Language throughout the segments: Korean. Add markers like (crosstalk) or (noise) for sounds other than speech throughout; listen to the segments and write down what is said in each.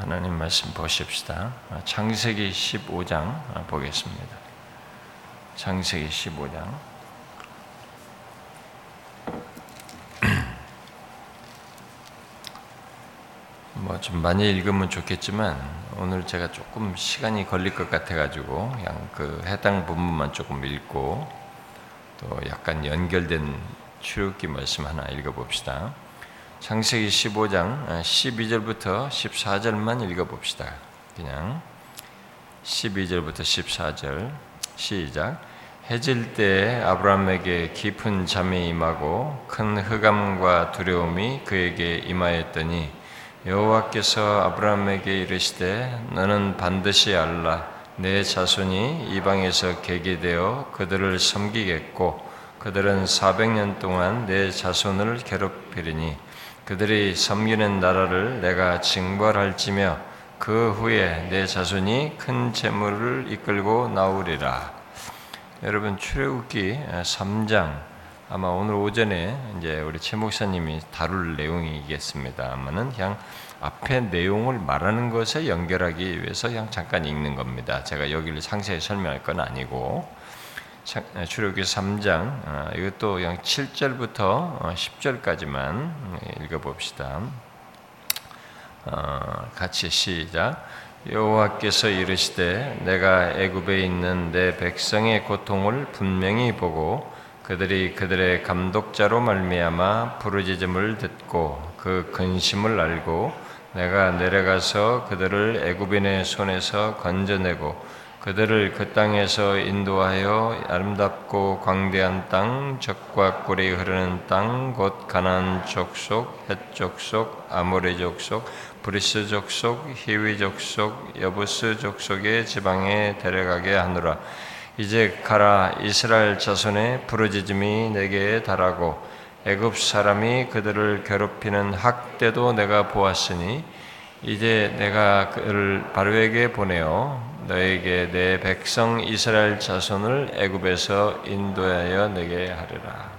하나님 말씀 보십시다. 창세기 15장 보겠습니다. 창세기 15장. (clears throat) 뭐 좀 많이 읽으면 좋겠지만 오늘 제가 조금 시간이 걸릴 것 같아가지고 그냥 그 해당 부분만 조금 읽고 또 약간 연결된 출애굽기 말씀 하나 읽어봅시다. 창세기 15장 12절부터 14절만 읽어봅시다. 그냥 12절부터 14절 시작. 해질 때 아브라함에게 깊은 잠이 임하고 큰 흑암과 두려움이 그에게 임하였더니 여호와께서 아브라함에게 이르시되 너는 반드시 알라 내 자손이 이방에서 개게 되어 그들을 섬기겠고 그들은 400년 동안 내 자손을 괴롭히리니 그들이 섬기는 나라를 내가 징벌할지며 그 후에 내 자손이 큰 재물을 이끌고 나오리라. 여러분 출애굽기 3장 아마 오늘 오전에 이제 우리 최 목사님이 다룰 내용이겠습니다만은 그냥 앞에 내용을 말하는 것에 연결하기 위해서 그냥 잠깐 읽는 겁니다. 제가 여기를 상세히 설명할 건 아니고 출애굽기 3장 아, 이것도 그냥 7절부터 10절까지만 읽어봅시다. 어, 같이 시작. 여호와께서 이르시되 내가 애굽에 있는 내 백성의 고통을 분명히 보고 그들이 그들의 감독자로 말미암아 부르짖음을 듣고 그 근심을 알고 내가 내려가서 그들을 애굽인의 손에서 건져내고 그들을 그 땅에서 인도하여 아름답고 광대한 땅, 적과 꿀이 흐르는 땅, 곧 가나안 족속, 헷 족속, 아모리 족속, 브리스 족속, 히위 족속, 여부스 족속의 지방에 데려가게 하노라. 이제 가라 이스라엘 자손의 부르짖음이 내게 달하고 애굽 사람이 그들을 괴롭히는 학대도 내가 보았으니 이제 내가 그를 바로에게 보내어 너에게 내 백성 이스라엘 자손을 애굽에서 인도하여 내게 하리라.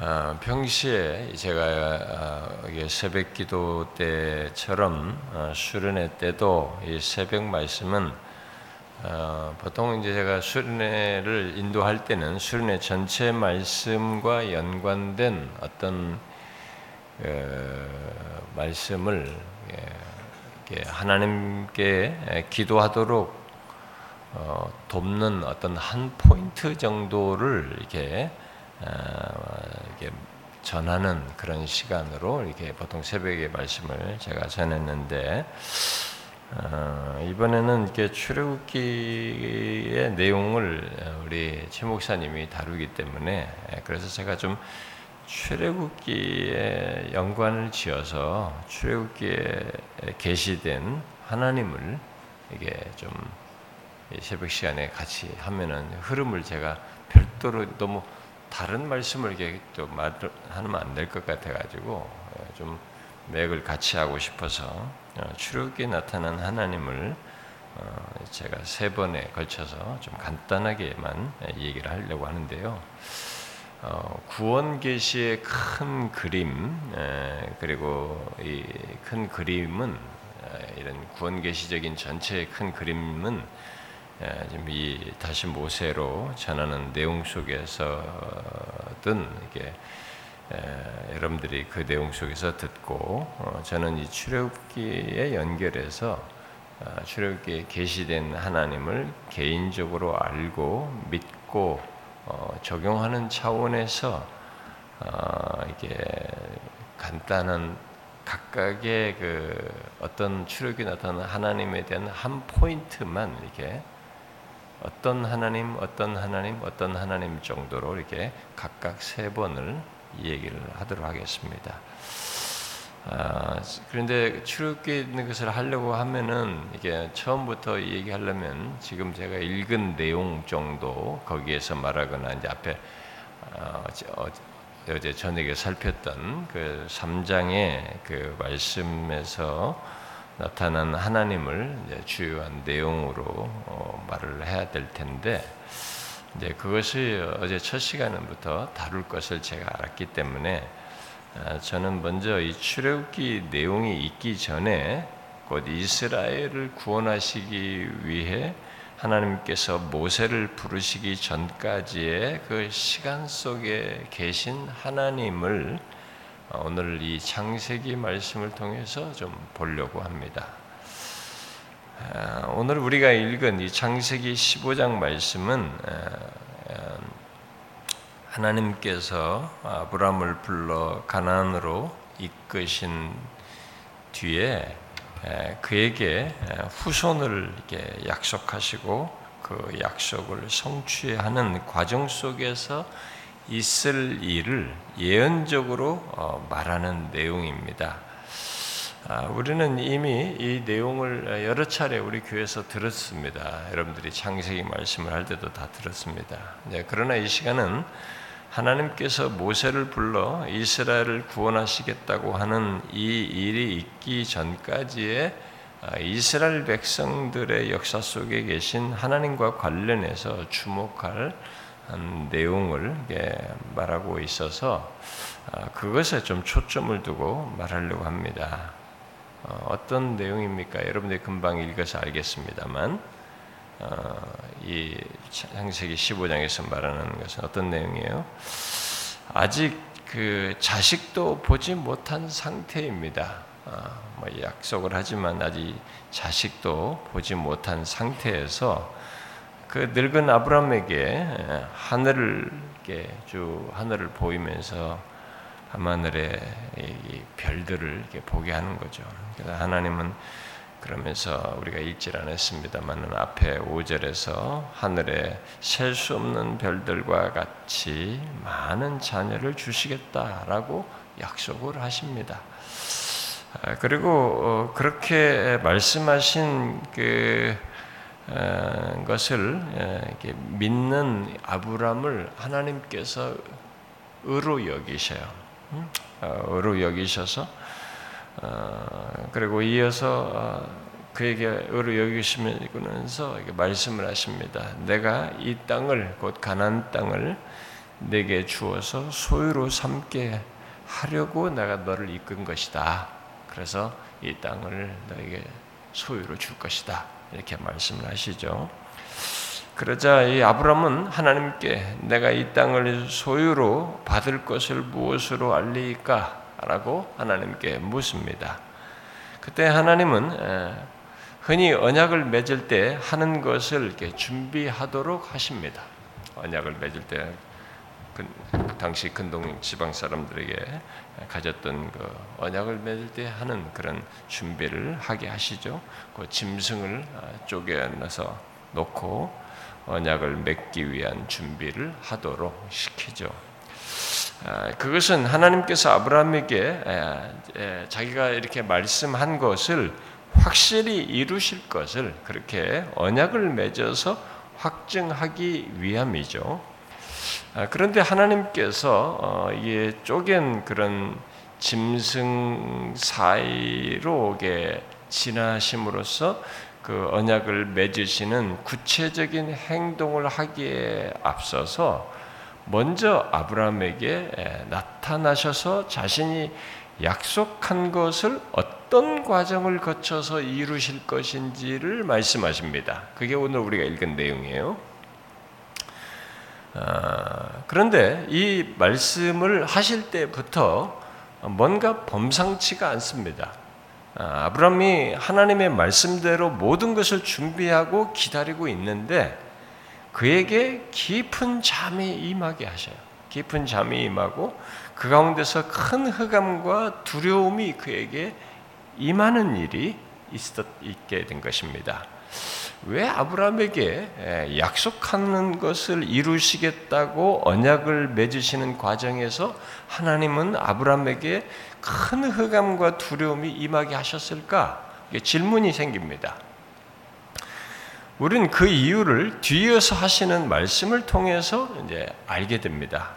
어, 평시에 제가 어, 새벽 기도 때처럼 어, 수련회 때도 이 새벽 말씀은 어, 보통 이제 제가 수련회를 인도할 때는 수련회 전체 말씀과 연관된 어떤 어, 말씀을 예, 하나님께 기도하도록 어, 돕는 어떤 한 포인트 정도를 이렇게, 이렇게 전하는 그런 시간으로 이렇게 보통 새벽에 말씀을 제가 전했는데 어, 이번에는 이렇게 출애굽기의 내용을 우리 최 목사님이 다루기 때문에 그래서 제가 좀 출애굽기에 연관을 지어서 출애굽기에 게시된 하나님을 이게 좀 새벽 시간에 같이 하면은 흐름을 제가 별도로 너무 다른 말씀을 이렇게 또 하면 안 될 것 같아 가지고 좀 맥을 같이 하고 싶어서 어, 출애굽기에 나타난 하나님을 어, 제가 세 번에 걸쳐서 좀 간단하게만 얘기를 하려고 하는데요. 어, 구원 계시의 큰 그림 그리고 이 큰 그림은 이런 구원 계시적인 전체의 큰 그림은 지금 이 다시 모세로 전하는 내용 속에서든 이게 여러분들이 그 내용 속에서 듣고 어, 저는 이 출애굽기에 연결해서 어, 출애굽기에 계시된 하나님을 개인적으로 알고 믿고 어, 적용하는 차원에서 이게 간단한 각각의 그 어떤 출애굽이 나타나는 하나님에 대한 한 포인트만 이렇게 어떤 하나님, 어떤 하나님, 어떤 하나님 정도로 이렇게 각각 세 번을 얘기를 하도록 하겠습니다. 아, 그런데 출애굽기 있는 것을 하려고 하면은 이게 처음부터 얘기하려면 지금 제가 읽은 내용 정도 거기에서 말하거나 이제 앞에 어, 어제 저녁에 살폈던 그 3장의 그 말씀에서 나타난 하나님을 주요한 내용으로 어, 말을 해야 될 텐데 이제 그것이 어제 첫 시간부터 다룰 것을 제가 알았기 때문에 아, 저는 먼저 이 출애굽기 내용이 있기 전에 곧 이스라엘을 구원하시기 위해 하나님께서 모세를 부르시기 전까지의 그 시간 속에 계신 하나님을 오늘 이 창세기 말씀을 통해서 좀 보려고 합니다. 아, 오늘 우리가 읽은 이 창세기 15장 말씀은 하나님께서 아브라함을 불러 가나안으로 이끄신 뒤에 그에게 후손을 이렇게 약속하시고 그 약속을 성취하는 과정 속에서 있을 일을 예언적으로 어, 말하는 내용입니다. 아, 우리는 이미 이 내용을 여러 차례 우리 교회에서 들었습니다. 여러분들이 창세기 말씀을 할 때도 다 들었습니다. 그러나 이 시간은 하나님께서 모세를 불러 이스라엘을 구원하시겠다고 하는 이 일이 있기 전까지의 아, 이스라엘 백성들의 역사 속에 계신 하나님과 관련해서 주목할 내용을 말하고 있어서 아, 그것에 좀 초점을 두고 말하려고 합니다. 어, 어떤 내용입니까? 여러분들이 금방 읽어서 알겠습니다만 어, 이 창세기 15장에서 말하는 것은 어떤 내용이에요? 아직 그 자식도 보지 못한 상태입니다. 어, 뭐 약속을 하지만 아직 자식도 보지 못한 상태에서 그 늙은 아브라함에게 하늘을 쭉 하늘을 보이면서 밤하늘의 별들을 보게 하는 거죠. 그래서 하나님은 그러면서 우리가 읽질 않았습니다만 앞에 5절에서 하늘에 셀 수 없는 별들과 같이 많은 자녀를 주시겠다라고 약속을 하십니다. 아, 그리고 어, 그렇게 말씀하신 그 어, 것을 믿는 아브람을 하나님께서 의로 여기셔요. 어, 의로 여기셔서 어, 그리고 이어서 어, 그에게 의로 여기시면서 말씀을 하십니다. 내가 이 땅을 곧 가난 땅을 내게 주어서 소유로 삼게 하려고 내가 너를 이끈 것이다. 그래서 이 땅을 너에게 소유로 줄 것이다. 이렇게 말씀을 하시죠. 그러자 이 아브람은 하나님께 내가 이 땅을 소유로 받을 것을 무엇으로 알리까? 라고 하나님께 묻습니다. 그때 하나님은 흔히 언약을 맺을 때 하는 것을 이렇게 준비하도록 하십니다. 언약을 맺을 때 그, 당시 근동 지방 사람들에게 가졌던 그 언약을 맺을 때 하는 그런 준비를 하게 하시죠. 그 짐승을 아, 쪼개서 놓고 언약을 맺기 위한 준비를 하도록 시키죠. 아, 그것은 하나님께서 아브라함에게 자기가 이렇게 말씀한 것을 확실히 이루실 것을 그렇게 언약을 맺어서 확증하기 위함이죠. 아, 그런데 하나님께서 어, 이게 쪼갠 그런 짐승 사이로 지나심으로써 그 언약을 맺으시는 구체적인 행동을 하기에 앞서서 먼저 아브라함에게 나타나셔서 자신이 약속한 것을 어떤 과정을 거쳐서 이루실 것인지를 말씀하십니다. 그게 오늘 우리가 읽은 내용이에요. 아, 그런데 이 말씀을 하실 때부터 뭔가 범상치가 않습니다. 아, 아브라함이 하나님의 말씀대로 모든 것을 준비하고 기다리고 있는데 그에게 깊은 잠이 임하게 하셔요. 깊은 잠이 임하고 그 가운데서 큰 흑암과 두려움이 그에게 임하는 일이 있게 된 것입니다. 왜 아브라함에게 약속하는 것을 이루시겠다고 언약을 맺으시는 과정에서 하나님은 아브라함에게 큰 흑암과 두려움이 임하게 하셨을까? 질문이 생깁니다. 우리는 그 이유를 뒤이어서 하시는 말씀을 통해서 이제 알게 됩니다.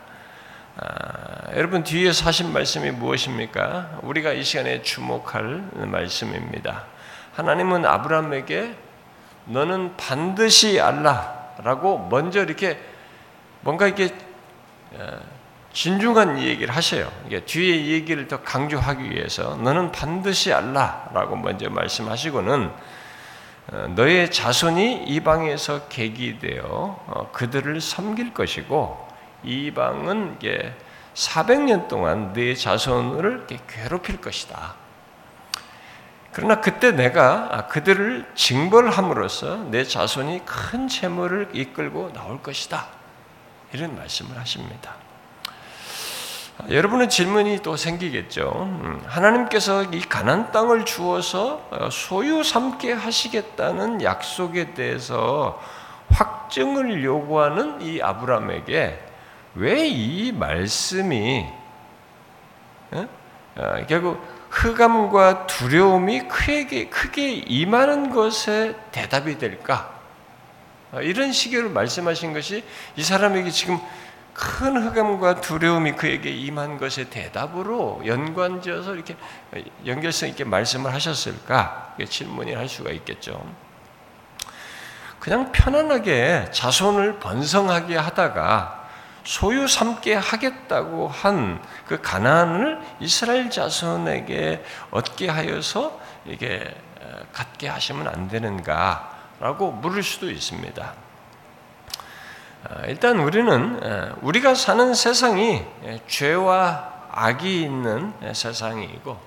아, 여러분 뒤에서 하신 말씀이 무엇입니까? 우리가 이 시간에 주목할 말씀입니다. 하나님은 아브라함에게 너는 반드시 알라라고 먼저 이렇게 뭔가 이렇게 어, 진중한 얘기를 하셔요. 이게 뒤에 얘기를 더 강조하기 위해서 너는 반드시 알라라고 먼저 말씀하시고는 어, 너의 자손이 이방에서 계기되어 어, 그들을 섬길 것이고 이방은 이게 400년 동안 네 자손을 괴롭힐 것이다. 그러나 그때 내가 아, 그들을 징벌함으로써 내 자손이 큰 재물을 이끌고 나올 것이다. 이런 말씀을 하십니다. 여러분은 질문이 또 생기겠죠. 음, 하나님께서 이 가난 땅을 주어서 어, 소유 삼게 하시겠다는 약속에 대해서 확증을 요구하는 이 아브라함에게 왜 이 말씀이 어? 어, 결국 흑암과 두려움이 크게 크게 임하는 것에 대답이 될까? 이런 식으로 말씀하신 것이 이 사람에게 지금 큰 흑암과 두려움이 그에게 임한 것의 대답으로 연관지어서 이렇게 연결성 있게 말씀을 하셨을까? 질문이 할 수가 있겠죠. 그냥 편안하게 자손을 번성하게 하다가 소유 삼게 하겠다고 한 그 가난을 이스라엘 자손에게 얻게 하여서 이게 갖게 하시면 안 되는가라고 물을 수도 있습니다. 아, 일단 우리는 우리가 사는 세상이 죄와 악이 있는 세상이고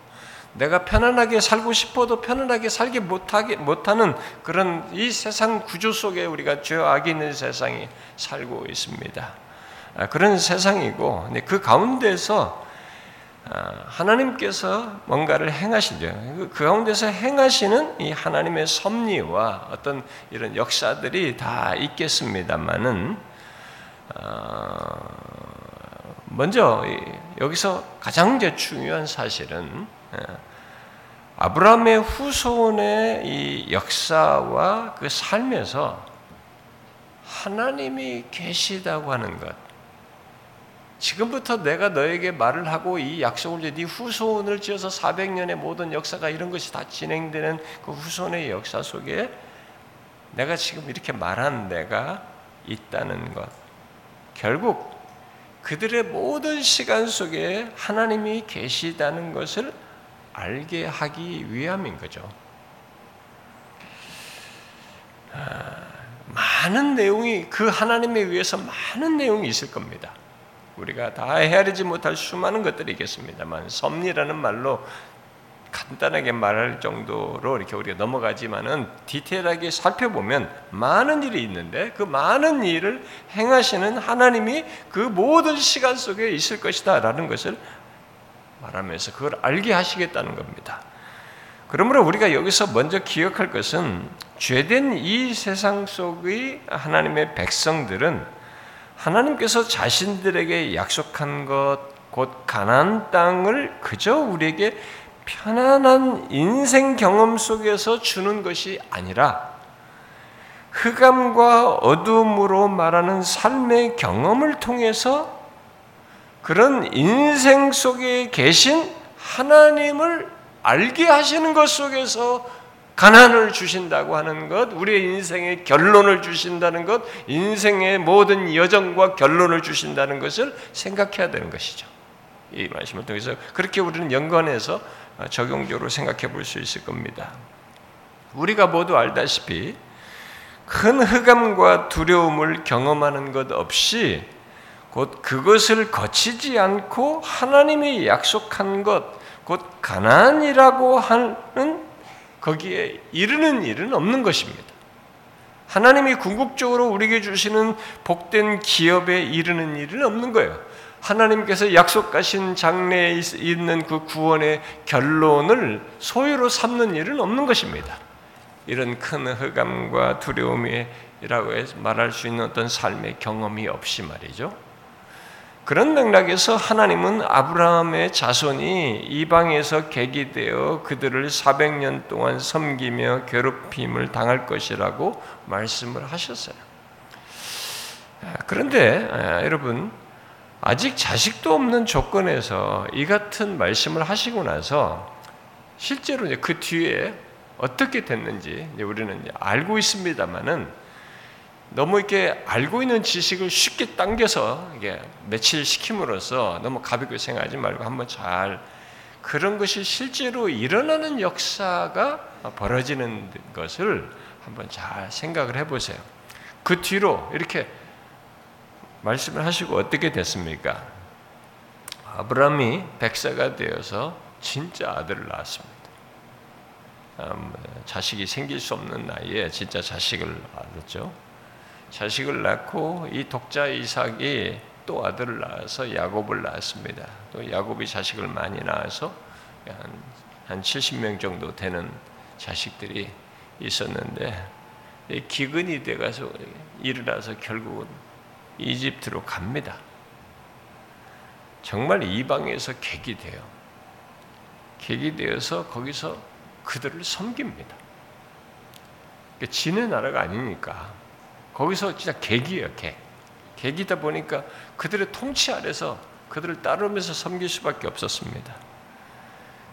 내가 편안하게 살고 싶어도 편안하게 살기 못하게 못하는 그런 이 세상 구조 속에 우리가 죄와 악이 있는 세상이 살고 있습니다. 아, 그런 세상이고 그 가운데서 아, 하나님께서 뭔가를 행하시죠. 그, 그 가운데서 행하시는 이 하나님의 섭리와 어떤 이런 역사들이 다 있겠습니다만은 어, 먼저 여기서 가장 중요한 사실은 아브라함의 후손의 이 역사와 그 삶에서 하나님이 계시다고 하는 것. 지금부터 내가 너에게 말을 하고 이 약속을 네 후손을 지어서 400년의 모든 역사가 이런 것이 다 진행되는 그 후손의 역사 속에 내가 지금 이렇게 말한 내가 있다는 것. 결국 그들의 모든 시간 속에 하나님이 계시다는 것을 알게 하기 위함인 거죠. 아, 많은 내용이 그 하나님에 의해서 많은 내용이 있을 겁니다. 우리가 다 헤아리지 못할 수많은 것들이 있겠습니다만 섭리라는 말로 간단하게 말할 정도로 이렇게 우리가 넘어가지만은 디테일하게 살펴보면 많은 일이 있는데 그 많은 일을 행하시는 하나님이 그 모든 시간 속에 있을 것이다라는 것을 말하면서 그걸 알게 하시겠다는 겁니다. 그러므로 우리가 여기서 먼저 기억할 것은 죄된 이 세상 속의 하나님의 백성들은 하나님께서 자신들에게 약속한 것, 곧 가나안 땅을 그저 우리에게 편안한 인생 경험 속에서 주는 것이 아니라 흑암과 어둠으로 말하는 삶의 경험을 통해서 그런 인생 속에 계신 하나님을 알게 하시는 것 속에서 가난을 주신다고 하는 것, 우리의 인생의 결론을 주신다는 것, 인생의 모든 여정과 결론을 주신다는 것을 생각해야 되는 것이죠. 이 말씀을 통해서 그렇게 우리는 연관해서 적용적으로 생각해 볼 수 있을 겁니다. 우리가 모두 알다시피 큰 흑암과 두려움을 경험하는 것 없이 곧 그것을 거치지 않고 하나님이 약속한 것, 곧 가난이라고 하는 거기에 이르는 일은 없는 것입니다. 하나님이 궁극적으로 우리에게 주시는 복된 기업에 이르는 일은 없는 거예요. 하나님께서 약속하신 장래에 있는 그 구원의 결론을 소유로 삼는 일은 없는 것입니다. 이런 큰 흑암과 두려움이라고 말할 수 있는 어떤 삶의 경험이 없이 말이죠. 그런 맥락에서 하나님은 아브라함의 자손이 이방에서 계기되어 그들을 400년 동안 섬기며 괴롭힘을 당할 것이라고 말씀을 하셨어요. 그런데 여러분 아직 자식도 없는 조건에서 이 같은 말씀을 하시고 나서 실제로 그 뒤에 어떻게 됐는지 우리는 알고 있습니다만은 너무 이렇게 알고 있는 지식을 쉽게 당겨서 이게 며칠 시킴으로써 너무 가볍게 생각하지 말고 한번 잘 그런 것이 실제로 일어나는 역사가 벌어지는 것을 한번 잘 생각을 해보세요. 그 뒤로 이렇게 말씀을 하시고 어떻게 됐습니까? 아브라함이 백사가 되어서 진짜 아들을 낳았습니다. 음, 자식이 생길 수 없는 나이에 진짜 자식을 낳았죠. 자식을 낳고 이 독자 이삭이 또 아들을 낳아서 야곱을 낳았습니다. 또 야곱이 자식을 많이 낳아서 한, 한 70명 정도 되는 자식들이 있었는데 기근이 돼가서 일어나서 결국은 이집트로 갑니다. 정말 이방에서 객이 돼요. 객이 되어서 거기서 그들을 섬깁니다. 지네 나라가 아니니까 거기서 진짜 객이에요, 객. 객이다 보니까 그들의 통치 아래서 그들을 따르면서 섬길 수밖에 없었습니다.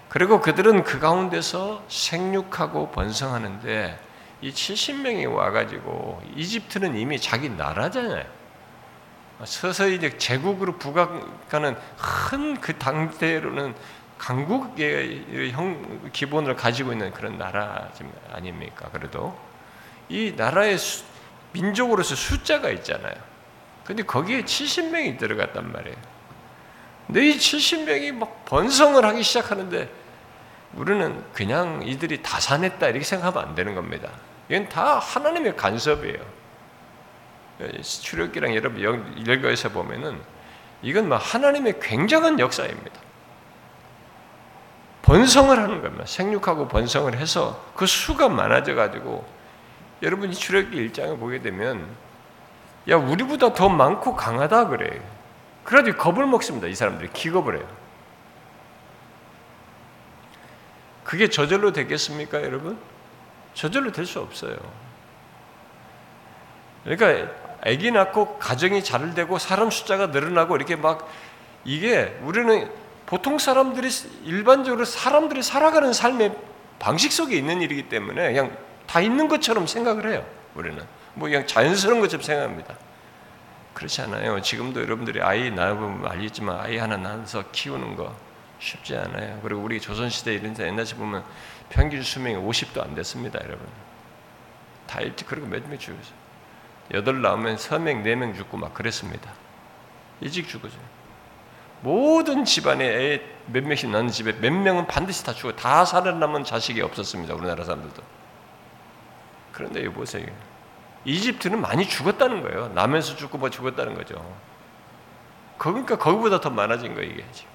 그리고 그들은 그 가운데서 생육하고 번성하는데 이 70명이 와가지고 이집트는 이미 자기 나라잖아요. 서서히 이제 제국으로 부각하는 큰 그 당대로는 강국의 형 기본을 가지고 있는 그런 나라 아닙니까? 그래도 이 나라의 민족으로서 숫자가 있잖아요. 근데 거기에 70명이 들어갔단 말이에요. 근데 이 70명이 막 번성을 하기 시작하는데 우리는 그냥 이들이 다산했다 이렇게 생각하면 안 되는 겁니다. 이건 다 하나님의 간섭이에요. 출애기랑 여러분 열거에서 보면은 이건 뭐 하나님의 굉장한 역사입니다. 번성을 하는 겁니다. 생육하고 번성을 해서 그 수가 많아져 가지고 여러분이 출애기 일장을 보게 되면 야 우리보다 더 많고 강하다 그래. 그래가지고 겁을 먹습니다. 이 사람들이 기겁을 해요. 그게 저절로 되겠습니까, 여러분? 저절로 될 수 없어요. 그러니까 아기 낳고 가정이 잘 되고 사람 숫자가 늘어나고 이렇게 막 이게 우리는 보통 사람들이 일반적으로 사람들이 살아가는 삶의 방식 속에 있는 일이기 때문에 그냥 다 있는 것처럼 생각을 해요. 우리는 뭐 그냥 자연스러운 것처럼 생각합니다. 그렇지 않아요. 지금도 여러분들이 아이 낳으면 알겠지만 아이 하나 낳아서 키우는 거 쉽지 않아요. 그리고 우리 조선시대 이런 데 옛날에 보면 평균 수명이 50도 안 됐습니다, 여러분. 다 일찍 그리고 몇명 죽었어요. 여덟 낳으면 서명, 네 명 죽고 막 그랬습니다. 일찍 죽어져요. 모든 집안에 애 몇 명씩 낳는 집에 몇 명은 반드시 다 죽어. 다 살아남은 자식이 없었습니다. 우리나라 사람들도. 그런데 여 보세요. 이집트는 많이 죽었다는 거예요. 나면서 죽고 뭐 죽었다는 거죠. 그러니까 거기보다 더 많아진 거예요, 이게 지금.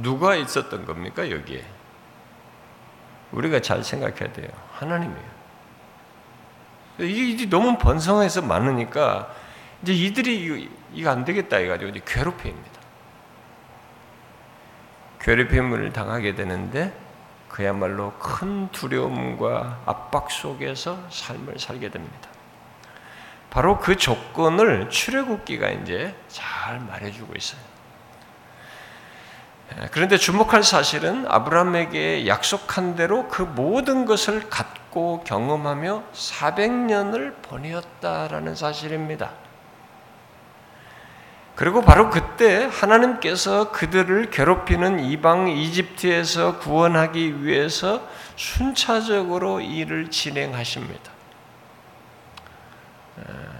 누가 있었던 겁니까, 여기에? 우리가 잘 생각해야 돼요. 하나님이에요. 이게 너무 번성해서 많으니까 이제 이들이 이거 안 되겠다 해가지고 이제 괴롭힘입니다. 괴롭힘을 당하게 되는데 그야말로 큰 두려움과 압박 속에서 삶을 살게 됩니다. 바로 그 조건을 출애굽기가 이제 잘 말해주고 있어요. 예, 그런데 주목할 사실은 아브라함에게 약속한 대로 그 모든 것을 갖고 경험하며 400년을 보내었다라는 사실입니다. 그리고 바로 그 때 하나님께서 그들을 괴롭히는 이방 이집트에서 구원하기 위해서 순차적으로 일을 진행하십니다.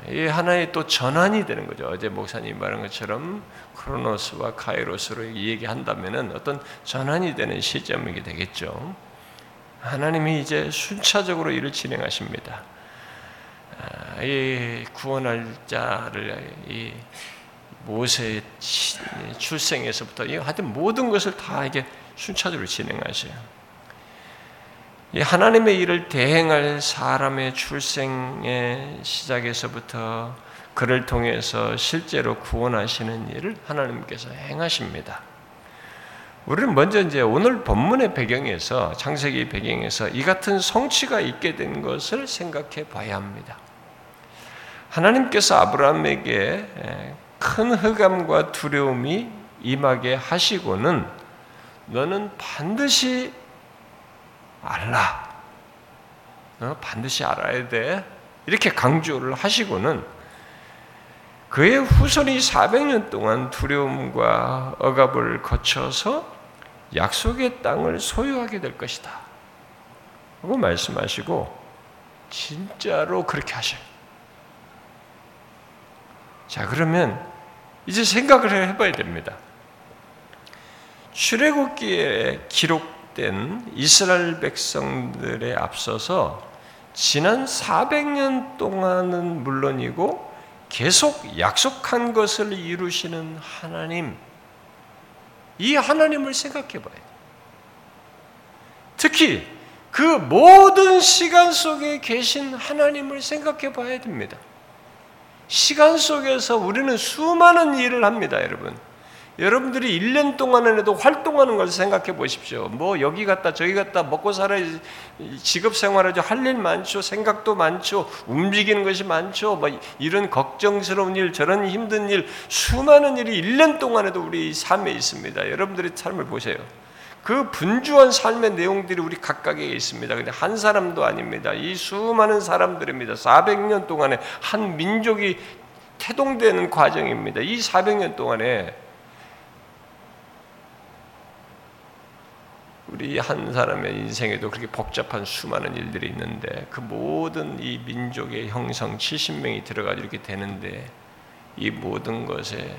이 하나의 또 전환이 되는 거죠. 어제 목사님 말한 것처럼 크로노스와 카이로스로 얘기한다면은 어떤 전환이 되는 시점이 되겠죠. 하나님이 이제 순차적으로 일을 진행하십니다. 이 구원할 자를 이 모세의 출생에서부터 하여튼 모든 것을 다 이게 순차적으로 진행하셔요. 이 하나님의 일을 대행할 사람의 출생의 시작에서부터 그를 통해서 실제로 구원하시는 일을 하나님께서 행하십니다. 우리는 먼저 이제 오늘 본문의 배경에서 창세기 배경에서 이 같은 성취가 있게 된 것을 생각해 봐야 합니다. 하나님께서 아브라함에게 큰 흑암과 두려움이 임하게 하시고는 너는 반드시 알라. 어, 반드시 알아야 돼. 이렇게 강조를 하시고는 그의 후손이 400년 동안 두려움과 억압을 거쳐서 약속의 땅을 소유하게 될 것이다. 하고 말씀하시고 진짜로 그렇게 하셔요. 자, 그러면 이제 생각을 해봐야 됩니다. 출애굽기에 기록된 이스라엘 백성들에 앞서서 지난 400년 동안은 물론이고 계속 약속한 것을 이루시는 하나님, 이 하나님을 생각해 돼. 특히 그 모든 시간 속에 계신 하나님을 생각해 봐야 됩니다. 시간 속에서 우리는 수많은 일을 합니다, 여러분. 여러분들이 1년 동안에도 활동하는 걸 생각해 보십시오. 뭐 여기 갔다 저기 갔다 먹고 살아 직업 생활하죠. 할 일 많죠. 생각도 많죠. 움직이는 것이 많죠. 뭐 이런 걱정스러운 일, 저런 힘든 일, 수많은 일이 1년 동안에도 우리 삶에 있습니다. 여러분들의 삶을 보세요. 그 분주한 삶의 내용들이 우리 각각에게 있습니다. 근데 한 사람도 아닙니다. 이 수많은 사람들입니다. 400년 동안에 한 민족이 태동되는 과정입니다. 이 400년 동안에 우리 한 사람의 인생에도 그렇게 복잡한 수많은 일들이 있는데 그 모든 이 민족의 형성 70명이 들어가 이렇게 되는데 이 모든 것의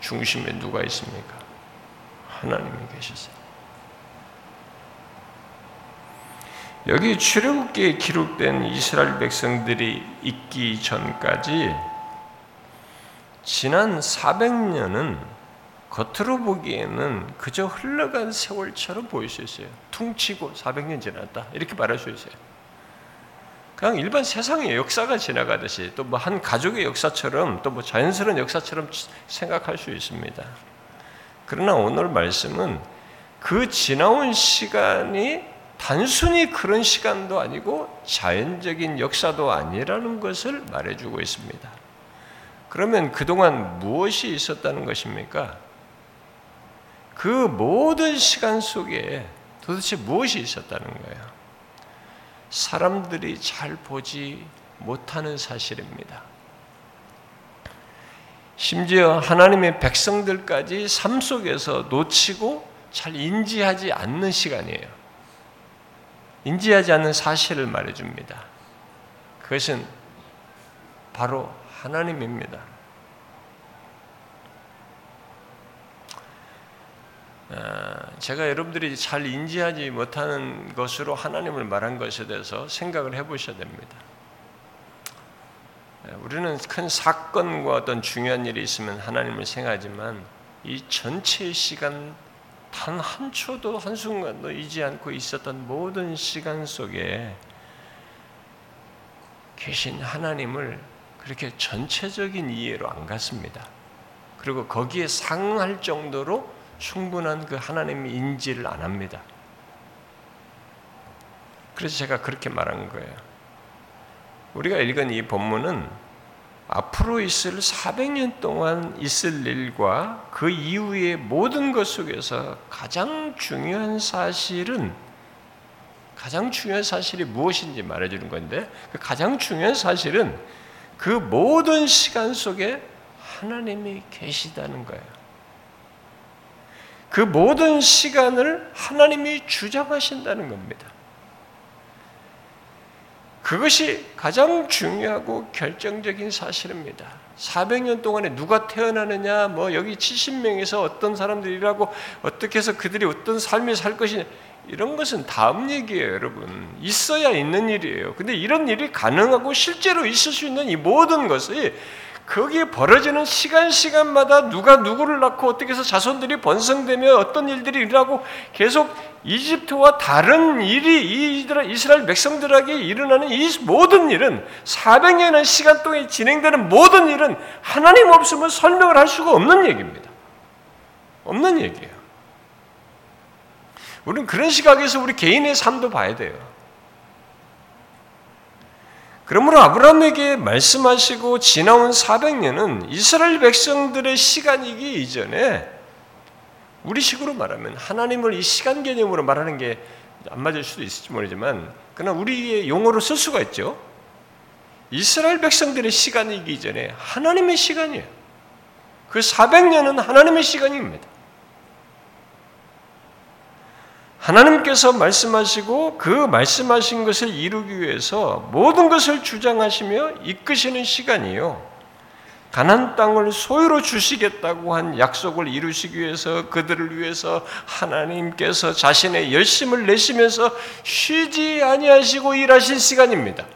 중심에 누가 있습니까? 하나님이 계시세요. 여기 출애굽기에 기록된 이스라엘 백성들이 있기 전까지 지난 400년은 겉으로 보기에는 그저 흘러간 세월처럼 보일 수 있어요. 퉁치고 400년 지났다. 이렇게 말할 수 있어요. 그냥 일반 세상의 역사가 지나가듯이 또 뭐 한 가족의 역사처럼 또 뭐 자연스러운 역사처럼 생각할 수 있습니다. 그러나 오늘 말씀은 그 지나온 시간이 단순히 그런 시간도 아니고 자연적인 역사도 아니라는 것을 말해주고 있습니다. 그러면 그동안 무엇이 있었다는 것입니까? 그 모든 시간 속에 도대체 무엇이 있었다는 거예요? 사람들이 잘 보지 못하는 사실입니다. 심지어 하나님의 백성들까지 삶 속에서 놓치고 잘 인지하지 않는 시간이에요. 인지하지 않는 사실을 말해줍니다. 그것은 바로 하나님입니다. 어, 제가 여러분들이 잘 인지하지 못하는 것으로 하나님을 말한 것에 대해서 생각을 해보셔야 됩니다. 어, 우리는 큰 사건과 어떤 중요한 일이 있으면 하나님을 생각하지만 이 전체 시간 단 한 초도 한순간도 잊지 않고 있었던 모든 시간 속에 계신 하나님을 그렇게 전체적인 이해로 안 갔습니다. 그리고 거기에 상할 정도로 충분한 그 하나님의 인지를 안 합니다. 그래서 제가 그렇게 말한 거예요. 우리가 읽은 이 본문은 앞으로 있을 400년 동안 있을 일과 그 이후의 모든 것 속에서 가장 중요한 사실은 가장 중요한 사실이 무엇인지 말해주는 건데 그 가장 중요한 사실은 그 모든 시간 속에 하나님이 계시다는 거예요. 그 모든 시간을 하나님이 주장하신다는 겁니다. 그것이 가장 중요하고 결정적인 사실입니다. 400년 동안에 누가 태어나느냐, 뭐 여기 70명에서 어떤 사람들이라고 어떻게 해서 그들이 어떤 삶을 살 것이냐, 이런 것은 다음 얘기예요, 여러분. 있어야 있는 일이에요. 근데 이런 일이 가능하고 실제로 있을 수 있는 이 모든 것이 거기에 벌어지는 시간 시간마다 누가 누구를 낳고 어떻게 해서 자손들이 번성되며 어떤 일들이 일어나고 계속 이집트와 다른 일이 이스라엘 백성들에게 일어나는 이 모든 일은 400년의 시간 동안 진행되는 모든 일은 하나님 없으면 설명을 할 수가 없는 얘기입니다. 없는 얘기예요. 우리는 그런 시각에서 우리 개인의 삶도 봐야 돼요. 그러므로 아브라함에게 말씀하시고 지나온 400년은 이스라엘 백성들의 시간이기 이전에 우리 식으로 말하면 하나님을 이 시간 개념으로 말하는 게 안 맞을 수도 있을지 모르지만 그러나 우리의 용어로 쓸 수가 있죠. 이스라엘 백성들의 시간이기 전에 하나님의 시간이에요. 그 400년은 하나님의 시간입니다. 하나님께서 말씀하시고 그 말씀하신 것을 이루기 위해서 모든 것을 주장하시며 이끄시는 시간이요. 가난 땅을 소유로 주시겠다고 한 약속을 이루시기 위해서 그들을 위해서 하나님께서 자신의 열심을 내시면서 쉬지 아니하시고 일하신 시간입니다.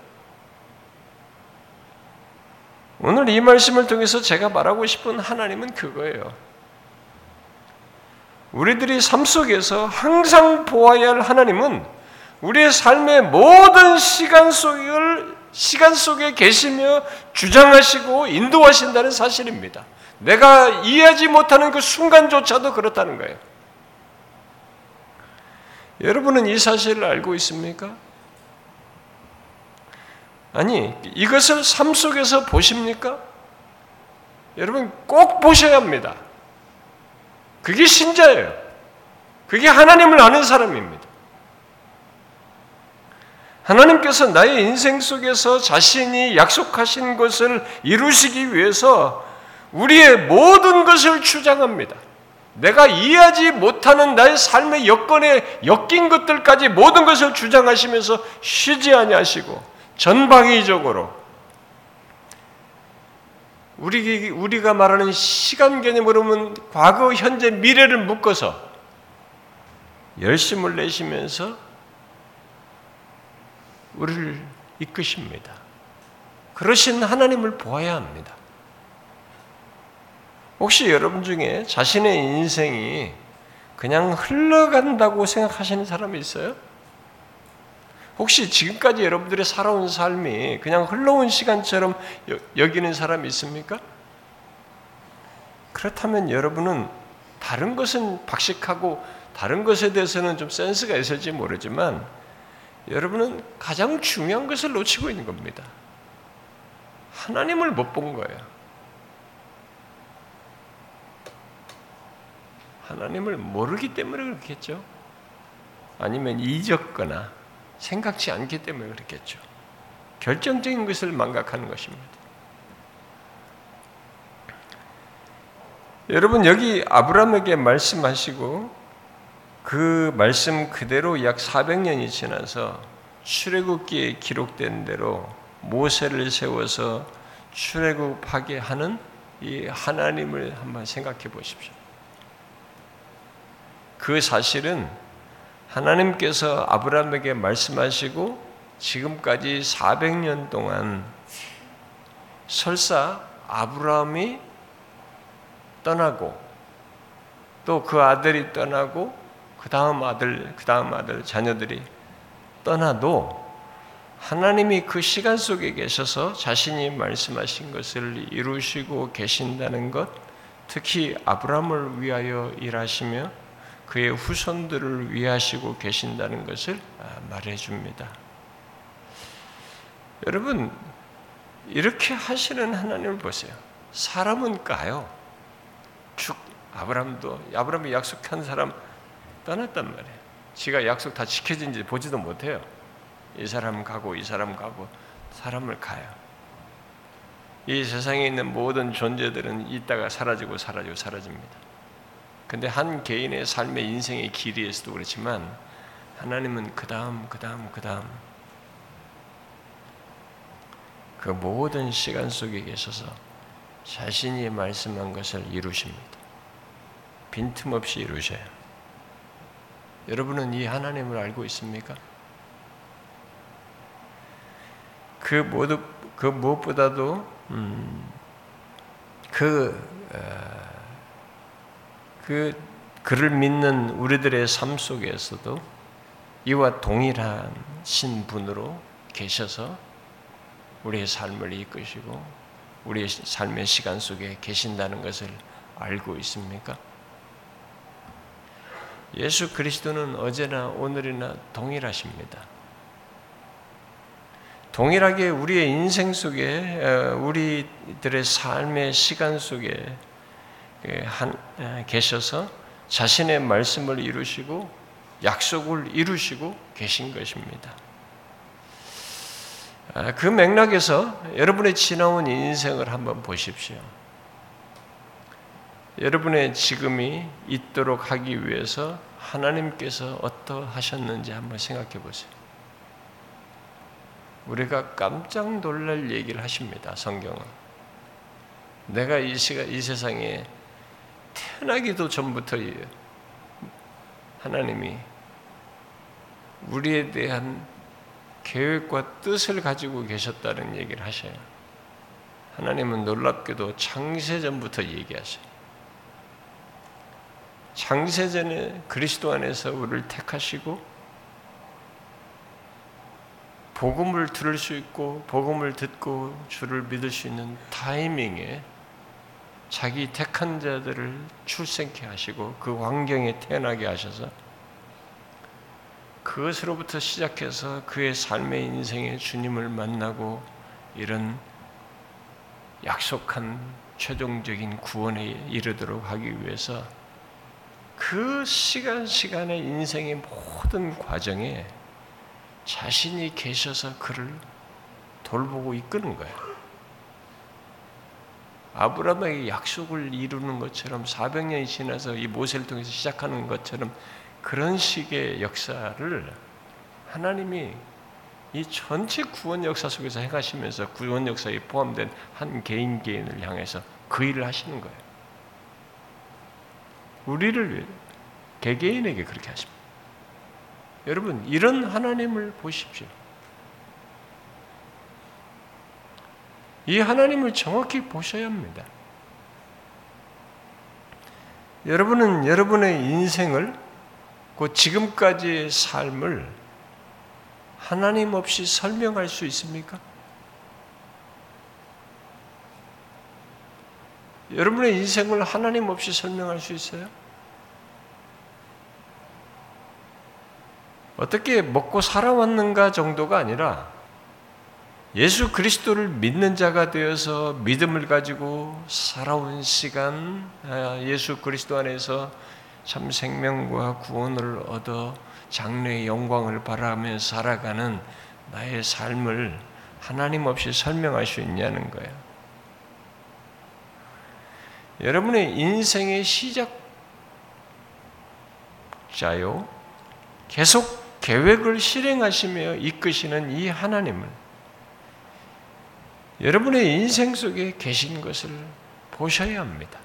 오늘 이 말씀을 통해서 제가 말하고 싶은 하나님은 그거예요. 우리들이 삶 속에서 항상 보아야 할 하나님은 우리의 삶의 모든 시간 속을 시간 속에 계시며 주장하시고 인도하신다는 사실입니다. 내가 이해하지 못하는 그 순간조차도 그렇다는 거예요. 여러분은 이 사실을 알고 있습니까? 아니, 이것을 삶 속에서 보십니까? 여러분 꼭 보셔야 합니다. 그게 신자예요. 그게 하나님을 아는 사람입니다. 하나님께서 나의 인생 속에서 자신이 약속하신 것을 이루시기 위해서 우리의 모든 것을 주장합니다. 내가 이해하지 못하는 나의 삶의 여건에 엮인 것들까지 모든 것을 주장하시면서 쉬지 아니하시고 전방위적으로 우리 우리가 말하는 시간 개념으로 는 과거, 현재, 미래를 묶어서 열심을 내시면서 우리를 이끄십니다. 그러신 하나님을 보아야 합니다. 혹시 여러분 중에 자신의 인생이 그냥 흘러간다고 생각하시는 사람이 있어요? 혹시 지금까지 여러분들의 살아온 삶이 그냥 흘러온 시간처럼 여기는 사람이 있습니까? 그렇다면 여러분은 다른 것은 박식하고 다른 것에 대해서는 좀 센스가 있을지 모르지만 여러분은 가장 중요한 것을 놓치고 있는 겁니다. 하나님을 못 본 거예요. 하나님을 모르기 때문에 그렇겠죠. 아니면 잊었거나 생각지 않기 때문에 그렇겠죠. 결정적인 것을 망각하는 것입니다. 여러분 여기 아브라함에게 말씀하시고 그 말씀 그대로 약 400년이 지나서 출애굽기에 기록된 대로 모세를 세워서 출애굽하게 하는 이 하나님을 한번 생각해 보십시오. 그 사실은 하나님께서 아브라함에게 말씀하시고 지금까지 400년 동안 설사 아브라함이 떠나고 또 그 아들이 떠나고 그 다음 아들, 그 다음 아들, 자녀들이 떠나도 하나님이 그 시간 속에 계셔서 자신이 말씀하신 것을 이루시고 계신다는 것, 특히 아브라함을 위하여 일하시며 그의 후손들을 위하시고 계신다는 것을 아, 말해 줍니다. 여러분, 이렇게 하시는 하나님을 보세요. 사람은 까요. 죽, 아브라함도, 아브라함이 약속한 사람, 떠났단 말이에요. 지가 약속 다 지켜진지 보지도 못해요. 이 사람 가고 이 사람 가고 사람을 가요. 이 세상에 있는 모든 존재들은 있다가 사라지고 사라지고 사라집니다. 근데 한 개인의 삶의 인생의 길이에서도 그렇지만 하나님은 그 다음, 그 다음, 그 다음 그 모든 시간 속에 계셔서 자신이 말씀한 것을 이루십니다. 빈틈없이 이루셔요. 여러분은 이 하나님을 알고 있습니까? 그 모두 그 무엇보다도 음, 그, 어, 그 그를 믿는 우리들의 삶 속에서도 이와 동일한 신분으로 계셔서 우리의 삶을 이끄시고 우리의 삶의 시간 속에 계신다는 것을 알고 있습니까? 예수 그리스도는 어제나 오늘이나 동일하십니다. 동일하게 우리의 인생 속에 어, 우리들의 삶의 시간 속에 한, 계셔서 자신의 말씀을 이루시고 약속을 이루시고 계신 것입니다. 아, 그 맥락에서 여러분의 지나온 인생을 한번 보십시오. 여러분의 지금이 있도록 하기 위해서 하나님께서 어떠하셨는지 한번 생각해 보세요. 우리가 깜짝 놀랄 얘기를 하십니다. 성경은. 내가 이 시가 이 세상에 태어나기도 전부터 하나님이 우리에 대한 계획과 뜻을 가지고 계셨다는 얘기를 하셔요. 하나님은 놀랍게도 창세전부터 얘기하셔요. 창세전에 그리스도 안에서 우리를 택하시고 복음을 들을 수 있고 복음을 듣고 주를 믿을 수 있는 타이밍에 자기 택한 자들을 출생케 하시고 그 환경에 태어나게 하셔서 그것으로부터 시작해서 그의 삶의 인생에 주님을 만나고 이런 약속한 최종적인 구원에 이르도록 하기 위해서 그 시간 시간의 인생의 모든 과정에 자신이 계셔서 그를 돌보고 이끄는 거예요. 아브라함에게 약속을 이루는 것처럼 400년이 지나서 이 모세를 통해서 시작하는 것처럼 그런 식의 역사를 하나님이 이 전체 구원 역사 속에서 행하시면서 구원 역사에 포함된 한 개인 개인을 향해서 그 일을 하시는 거예요. 우리를 개개인에게 그렇게 하십니다. 여러분 이런 하나님을 보십시오. 이 하나님을 정확히 보셔야 합니다. 여러분은 여러분의 인생을 그 지금까지의 삶을 하나님 없이 설명할 수 있습니까? 여러분의 인생을 하나님 없이 설명할 수 있어요? 어떻게 먹고 살아왔는가 정도가 아니라 예수 그리스도를 믿는 자가 되어서 믿음을 가지고 살아온 시간, 아, 예수 그리스도 안에서 참 생명과 구원을 얻어 장래의 영광을 바라며 살아가는 나의 삶을 하나님 없이 설명할 수 있냐는 거예요. 여러분의 인생의 시작자요, 계속 계획을 실행하시며 이끄시는 이 하나님을 여러분의 인생 속에 계신 것을 보셔야 합니다.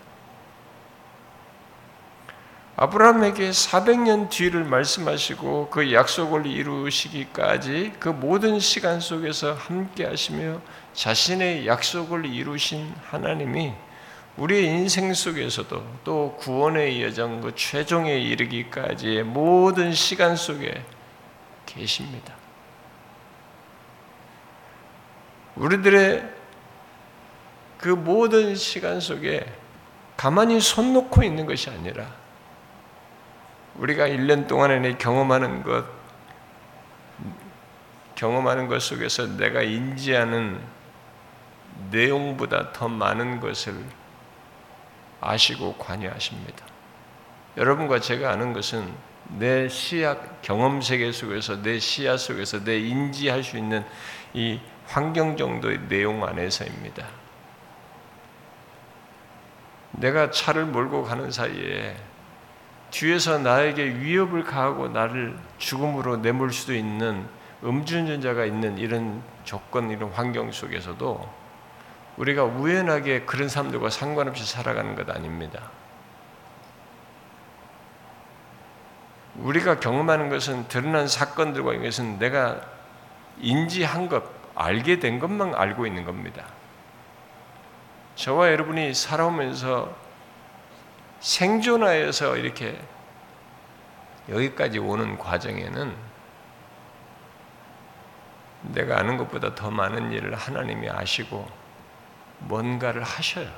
아브라함에게 400년 뒤를 말씀하시고 그 약속을 이루시기까지 그 모든 시간 속에서 함께 하시며 자신의 약속을 이루신 하나님이 우리의 인생 속에서도 또 구원의 여정 그 최종에 이르기까지의 모든 시간 속에 계십니다. 우리들의 그 모든 시간 속에 가만히 손 놓고 있는 것이 아니라 우리가 1년 동안에 경험하는 것, 경험하는 것 속에서 내가 인지하는 내용보다 더 많은 것을 아시고 관여하십니다. 여러분과 제가 아는 것은 내 시야, 경험 세계 속에서 내 시야 속에서 내 인지할 수 있는 이 환경 정도의 내용 안에서입니다. 내가 차를 몰고 가는 사이에 뒤에서 나에게 위협을 가하고 나를 죽음으로 내몰 수도 있는 음주운전자가 있는 이런 조건, 이런 환경 속에서도 우리가 우연하게 그런 사람들과 상관없이 살아가는 것 아닙니다. 우리가 경험하는 것은 드러난 사건들과 이것은 내가 인지한 것, 알게 된 것만 알고 있는 겁니다. 저와 여러분이 살아오면서 생존하여서 이렇게 여기까지 오는 과정에는 내가 아는 것보다 더 많은 일을 하나님이 아시고 뭔가를 하셔요.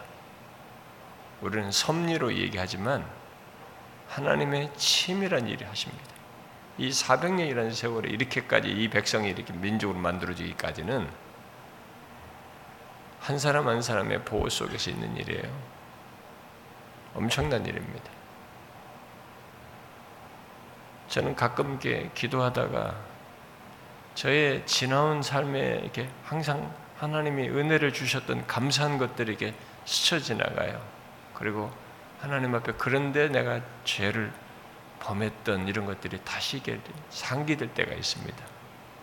우리는 섭리로 얘기하지만 하나님의 치밀한 일을 하십니다. 이 400년이라는 세월에 이렇게까지 이 백성이 이렇게 민족으로 만들어지기까지는 한 사람 한 사람의 보호 속에서 있는 일이에요. 엄청난 일입니다. 저는 가끔 이렇게 기도하다가 저의 지나온 삶에 이렇게 항상 하나님이 은혜를 주셨던 감사한 것들이 이렇게 스쳐 지나가요. 그리고 하나님 앞에 그런데 내가 죄를 범했던 이런 것들이 다시 상기될 때가 있습니다.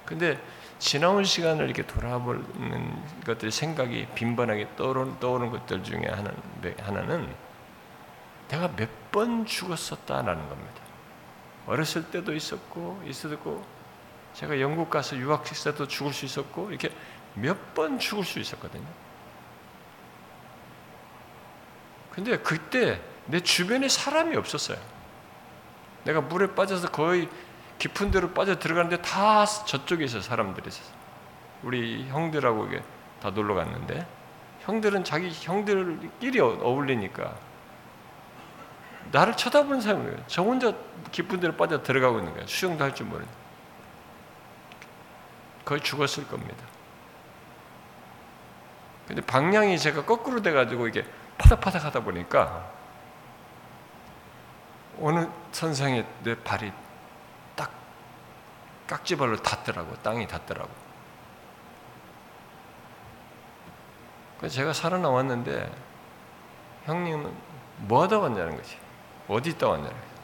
근데 지나온 시간을 이렇게 돌아보는 것들 생각이 빈번하게 떠오르는, 것들 중에 하나는, 내가 몇 번 죽었었다라는 겁니다. 어렸을 때도 있었고 있었고 제가 영국 가서 유학식 때도 죽을 수 있었고 이렇게 몇 번 죽을 수 있었거든요. 근데 그때 내 주변에 사람이 없었어요. 내가 물에 빠져서 거의 깊은 데로 빠져 들어가는데 다 저쪽에 있어 사람들이 있었어. 우리 형들하고 이게 다 놀러 갔는데 형들은 자기 형들끼리 어, 어울리니까 나를 쳐다보는 사람이에요. 저 혼자 깊은 데로 빠져 들어가고 있는 거예요. 수영도 할 줄 모르는. 거의 죽었을 겁니다. 근데 방향이 제가 거꾸로 돼가지고 이게 파닥파닥 하다 보니까 어느 선상에 내 발이 딱 깍지발로 닿더라고 땅이 닿더라고 그래서 제가 살아나왔는데 형님은 뭐 하다 왔냐는 거지. 어디 있다 왔냐는 거지.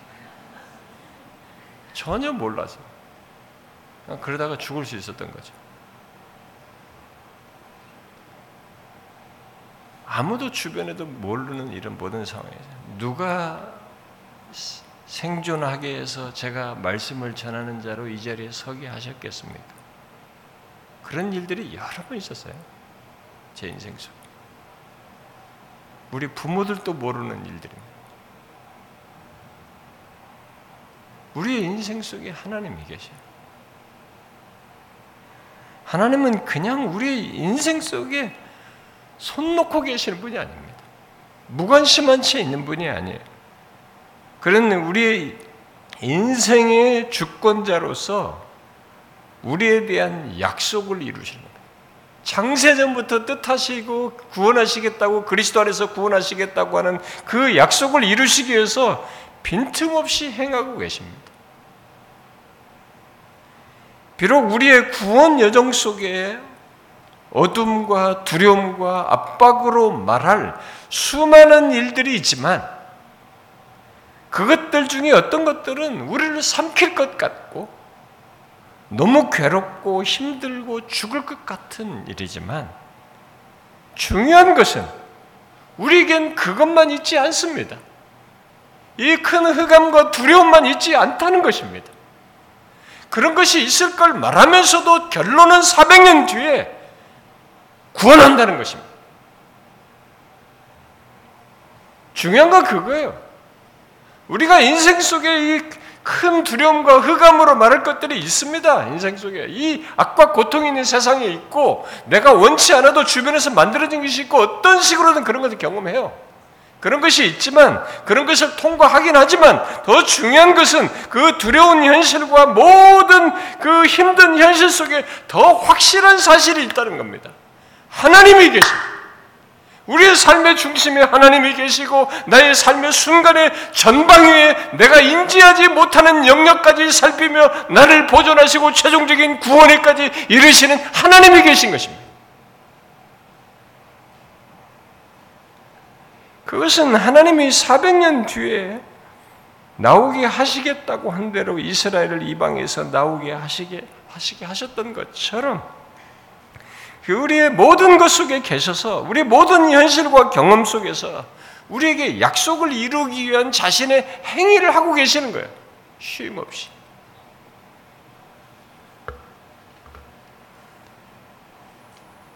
전혀 몰라서 그러다가 죽을 수 있었던 거죠 아무도 주변에도 모르는 이런 모든 상황이죠 누가 생존하게 해서 제가 말씀을 전하는 자로 이 자리에 서게 하셨겠습니까? 그런 일들이 여러 번 있었어요. 제 인생 속. 우리 부모들도 모르는 일들입니다. 우리의 인생 속에 하나님이 계셔요. 하나님은 그냥 우리의 인생 속에 손 놓고 계시는 분이 아닙니다. 무관심한 채 있는 분이 아니에요. 그런 우리의 인생의 주권자로서 우리에 대한 약속을 이루시는 겁니다. 장세전부터 뜻하시고 구원하시겠다고 그리스도 안에서 구원하시겠다고 하는 그 약속을 이루시기 위해서 빈틈없이 행하고 계십니다. 비록 우리의 구원 여정 속에 어둠과 두려움과 압박으로 말할 수많은 일들이 있지만 그것들 중에 어떤 것들은 우리를 삼킬 것 같고 너무 괴롭고 힘들고 죽을 것 같은 일이지만 중요한 것은 우리에겐 그것만 있지 않습니다. 이 큰 흑암과 두려움만 있지 않다는 것입니다. 그런 것이 있을 걸 말하면서도 결론은 400년 뒤에 구원한다는 것입니다. 중요한 건 그거예요. 우리가 인생 속에 이 큰 두려움과 흑암으로 말할 것들이 있습니다. 인생 속에 이 악과 고통이 있는 세상에 있고 내가 원치 않아도 주변에서 만들어진 것이 있고 어떤 식으로든 그런 것을 경험해요. 그런 것이 있지만 그런 것을 통과하긴 하지만 더 중요한 것은 그 두려운 현실과 모든 그 힘든 현실 속에 더 확실한 사실이 있다는 겁니다. 하나님이 계십니다. 우리의 삶의 중심에 하나님이 계시고 나의 삶의 순간의 전방위에 내가 인지하지 못하는 영역까지 살피며 나를 보존하시고 최종적인 구원에까지 이르시는 하나님이 계신 것입니다. 그것은 하나님이 400년 뒤에 나오게 하시겠다고 한 대로 이스라엘을 이방에서 나오게 하시게 하시게 하셨던 것처럼 그 우리의 모든 것 속에 계셔서 우리 모든 현실과 경험 속에서 우리에게 약속을 이루기 위한 자신의 행위를 하고 계시는 거예요. 쉼 없이.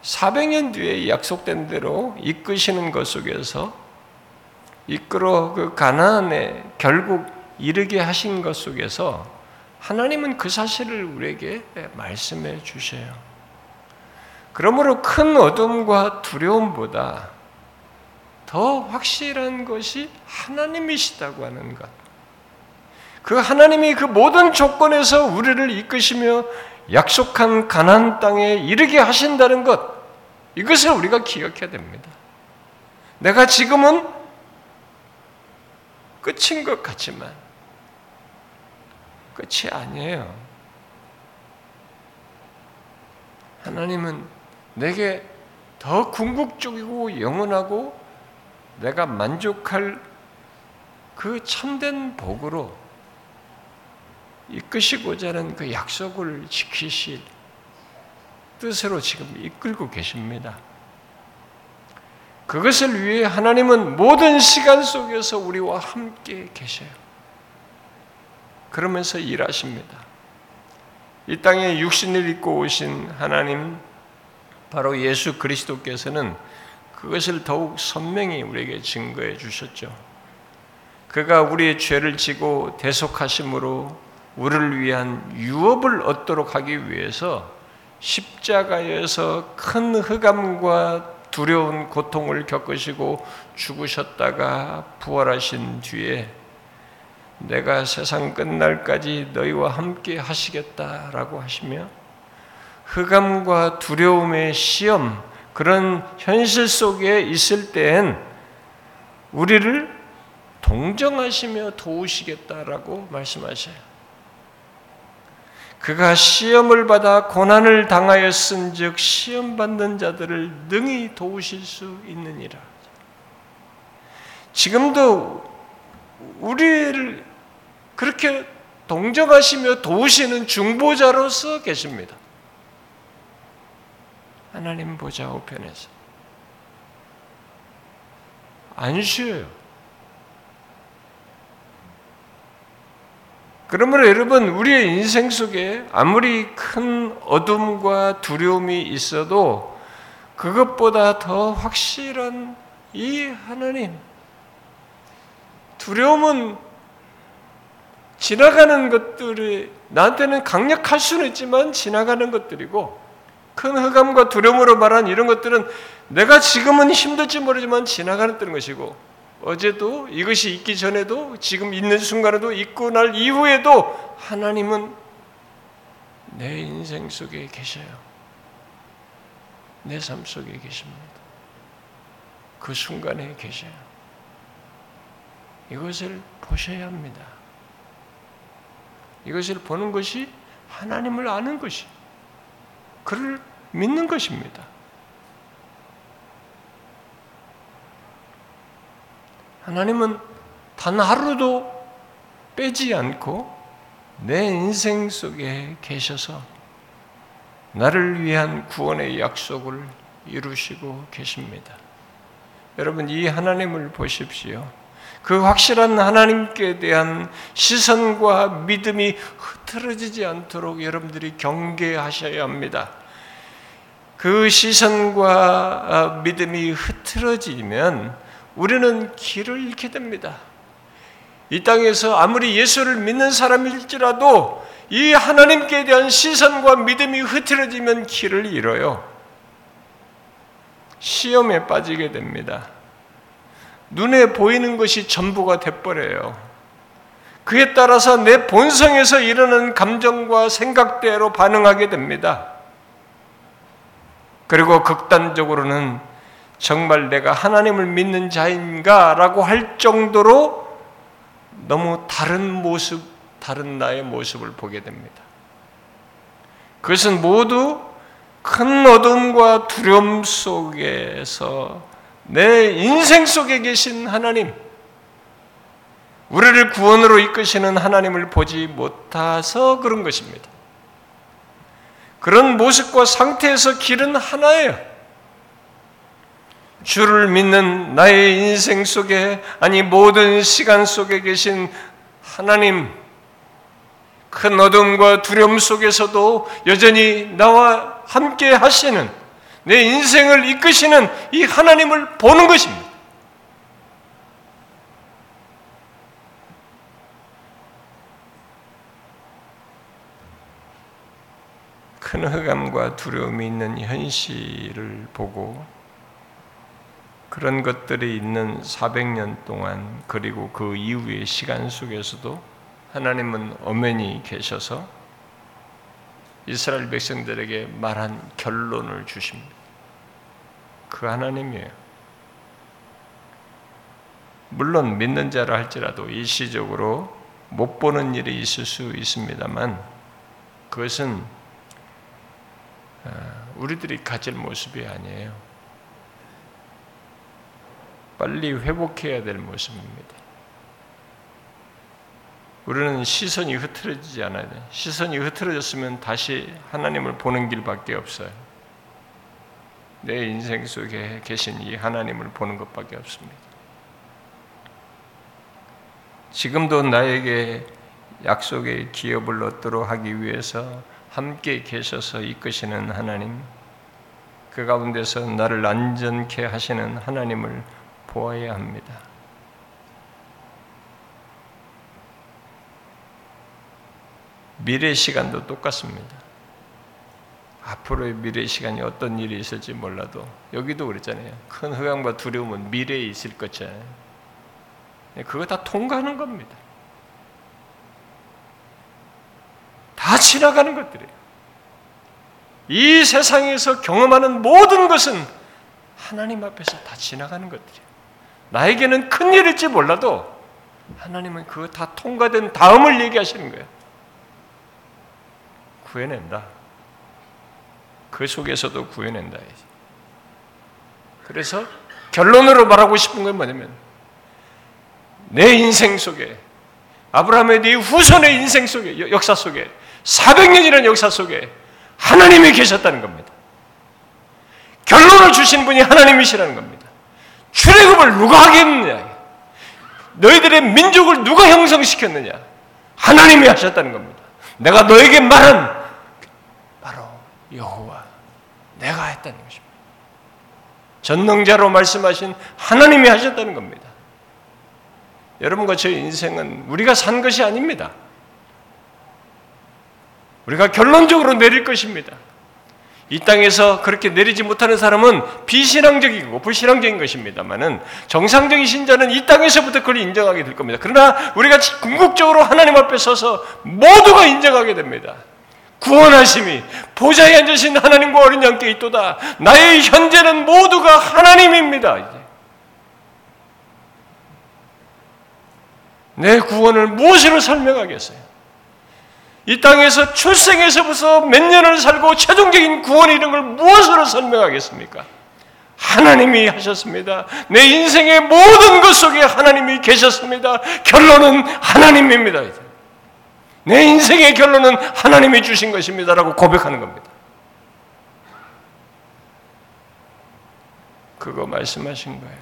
(400년) 뒤에 약속된 대로 이끄시는 것 속에서 이끌어 그 가나안에 결국 이르게 하신 것 속에서 하나님은 그 사실을 우리에게 말씀해 주셔요. 그러므로 큰 어둠과 두려움보다 더 확실한 것이 하나님이시다고 하는 것. 그 하나님이 그 모든 조건에서 우리를 이끄시며 약속한 가나안 땅에 이르게 하신다는 것. 이것을 우리가 기억해야 됩니다. 내가 지금은 끝인 것 같지만 끝이 아니에요. 하나님은 내게 더 궁극적이고 영원하고 내가 만족할 그 참된 복으로 이끄시고자 하는 그 약속을 지키실 뜻으로 지금 이끌고 계십니다. 그것을 위해 하나님은 모든 시간 속에서 우리와 함께 계셔요. 그러면서 일하십니다. 이 땅에 육신을 입고 오신 하나님, 바로 예수 그리스도께서는 그것을 더욱 선명히 우리에게 증거해 주셨죠. 그가 우리의 죄를 지고 대속하심으로 우리를 위한 유업을 얻도록 하기 위해서 십자가에서 큰 흑암과 두려운 고통을 겪으시고 죽으셨다가 부활하신 뒤에 내가 세상 끝날까지 너희와 함께 하시겠다라고 하시며 흑암과 두려움의 시험 그런 현실 속에 있을 때엔 우리를 동정하시며 도우시겠다라고 말씀하셔요. 그가 시험을 받아 고난을 당하였은 즉 시험 받는 자들을 능히 도우실 수 있느니라. 지금도 우리를 그렇게 동정하시며 도우시는 중보자로서 계십니다. 하나님 보좌 우편에서 안 쉬어요. 그러므로 여러분 우리의 인생 속에 아무리 큰 어둠과 두려움이 있어도 그것보다 더 확실한 이 하나님 두려움은 지나가는 것들이 나한테는 강력할 수는 있지만 지나가는 것들이고 큰 흑암과 두려움으로 말한 이런 것들은 내가 지금은 힘들지 모르지만 지나가는 것이고 어제도 이것이 있기 전에도 지금 있는 순간에도 있고 날 이후에도 하나님은 내 인생 속에 계셔요. 내 삶 속에 계십니다. 그 순간에 계셔요. 이것을 보셔야 합니다. 이것을 보는 것이 하나님을 아는 것이 그를 믿는 것입니다. 하나님은 단 하루도 빼지 않고 내 인생 속에 계셔서 나를 위한 구원의 약속을 이루시고 계십니다. 여러분, 이 하나님을 보십시오. 그 확실한 하나님께 대한 시선과 믿음이 흐트러지지 않도록 여러분들이 경계하셔야 합니다. 그 시선과 믿음이 흐트러지면 우리는 길을 잃게 됩니다. 이 땅에서 아무리 예수를 믿는 사람일지라도 이 하나님께 대한 시선과 믿음이 흐트러지면 길을 잃어요. 시험에 빠지게 됩니다. 눈에 보이는 것이 전부가 돼버려요. 그에 따라서 내 본성에서 일어나는 감정과 생각대로 반응하게 됩니다. 그리고 극단적으로는 정말 내가 하나님을 믿는 자인가라고 할 정도로 너무 다른 모습, 다른 나의 모습을 보게 됩니다. 그것은 모두 큰 어둠과 두려움 속에서 내 인생 속에 계신 하나님, 우리를 구원으로 이끄시는 하나님을 보지 못해서 그런 것입니다. 그런 모습과 상태에서 길은 하나예요. 주를 믿는 나의 인생 속에 아니 모든 시간 속에 계신 하나님 큰 어둠과 두려움 속에서도 여전히 나와 함께 하시는 내 인생을 이끄시는 이 하나님을 보는 것입니다. 큰 흑암과 두려움이 있는 현실을 보고 그런 것들이 있는 400년 동안 그리고 그 이후의 시간 속에서도 하나님은 엄연히 계셔서 이스라엘 백성들에게 말한 결론을 주십니다. 그 하나님이에요. 물론 믿는 자라 할지라도 일시적으로 못 보는 일이 있을 수 있습니다만 그것은 어, 우리들이 가질 모습이 아니에요. 빨리 회복해야 될 모습입니다. 우리는 시선이 흐트러지지 않아야 돼. 시선이 흐트러졌으면 다시 하나님을 보는 길밖에 없어요. 내 인생 속에 계신 이 하나님을 보는 것밖에 없습니다. 지금도 나에게 약속의 기업을 얻도록 하기 위해서 함께 계셔서 이끄시는 하나님, 그 가운데서 나를 안전케 하시는 하나님을 보아야 합니다. 미래 시간도 똑같습니다. 앞으로의 미래 시간이 어떤 일이 있을지 몰라도 여기도 그랬잖아요. 큰 흑암과 두려움은 미래에 있을 것이잖아요. 그거 다 통과하는 겁니다. 다 지나가는 것들이에요. 이 세상에서 경험하는 모든 것은 하나님 앞에서 다 지나가는 것들이에요. 나에게는 큰 일일지 몰라도 하나님은 그거 다 통과된 다음을 얘기하시는 거예요. 구해낸다. 그 속에서도 구해낸다. 그래서 결론으로 말하고 싶은 건 뭐냐면 내 인생 속에 아브라함의 네 후손의 인생 속에 역사 속에 400년이라는 역사 속에 하나님이 계셨다는 겁니다. 결론을 주신 분이 하나님이시라는 겁니다. 출애굽을 누가 하겠느냐? 너희들의 민족을 누가 형성시켰느냐? 하나님이 하셨다는 겁니다. 내가 너에게 말한 여호와 내가 했다는 것입니다. 전능자로 말씀하신 하나님이 하셨다는 겁니다. 여러분과 저의 인생은 우리가 산 것이 아닙니다. 우리가 결론적으로 내릴 것입니다. 이 땅에서 그렇게 내리지 못하는 사람은 비신앙적이고 불신앙적인 것입니다만은 정상적인 신자는 이 땅에서부터 그걸 인정하게 될 겁니다. 그러나 우리가 궁극적으로 하나님 앞에 서서 모두가 인정하게 됩니다. 구원하심이 보좌에 앉으신 하나님과 어린 양께 있도다. 나의 현재는 모두가 하나님입니다. 이제. 내 구원을 무엇으로 설명하겠어요? 이 땅에서 출생에서부터 몇 년을 살고 최종적인 구원 이런 걸 무엇으로 설명하겠습니까? 하나님이 하셨습니다. 내 인생의 모든 것 속에 하나님이 계셨습니다. 결론은 하나님입니다. 내 인생의 결론은 하나님이 주신 것입니다라고 고백하는 겁니다. 그거 말씀하신 거예요.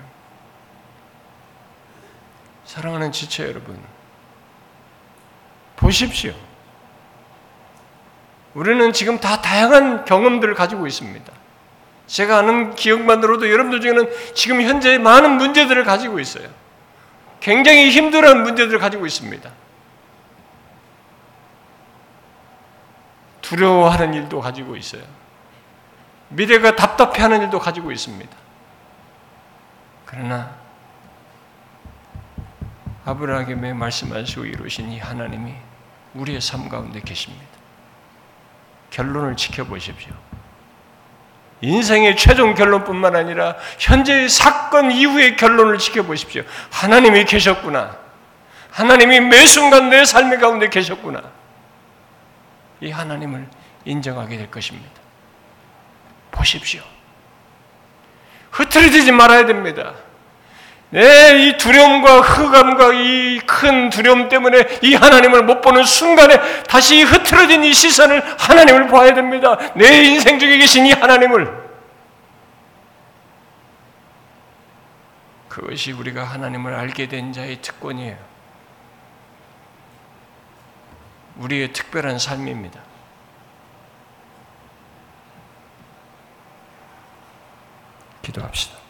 사랑하는 지체 여러분, 보십시오. 우리는 지금 다 다양한 경험들을 가지고 있습니다. 제가 아는 기억만으로도 여러분들 중에는 지금 현재 많은 문제들을 가지고 있어요. 굉장히 힘들어하는 문제들을 가지고 있습니다. 두려워하는 일도 가지고 있어요. 미래가 답답해하는 일도 가지고 있습니다. 그러나 아브라함에 말씀하시고 이루신 이 하나님이 우리의 삶 가운데 계십니다. 결론을 지켜보십시오. 인생의 최종 결론뿐만 아니라 현재의 사건 이후의 결론을 지켜보십시오. 하나님이 계셨구나. 하나님이 매 순간 내 삶의 가운데 계셨구나. 이 하나님을 인정하게 될 것입니다. 보십시오. 흐트러지지 말아야 됩니다. 네, 이 두려움과 흑암과 이 큰 두려움 때문에 이 하나님을 못 보는 순간에 다시 흐트러진 이 시선을 하나님을 봐야 됩니다. 내 인생 중에 계신 이 하나님을. 그것이 우리가 하나님을 알게 된 자의 특권이에요. 우리의 특별한 삶입니다. 기도합시다.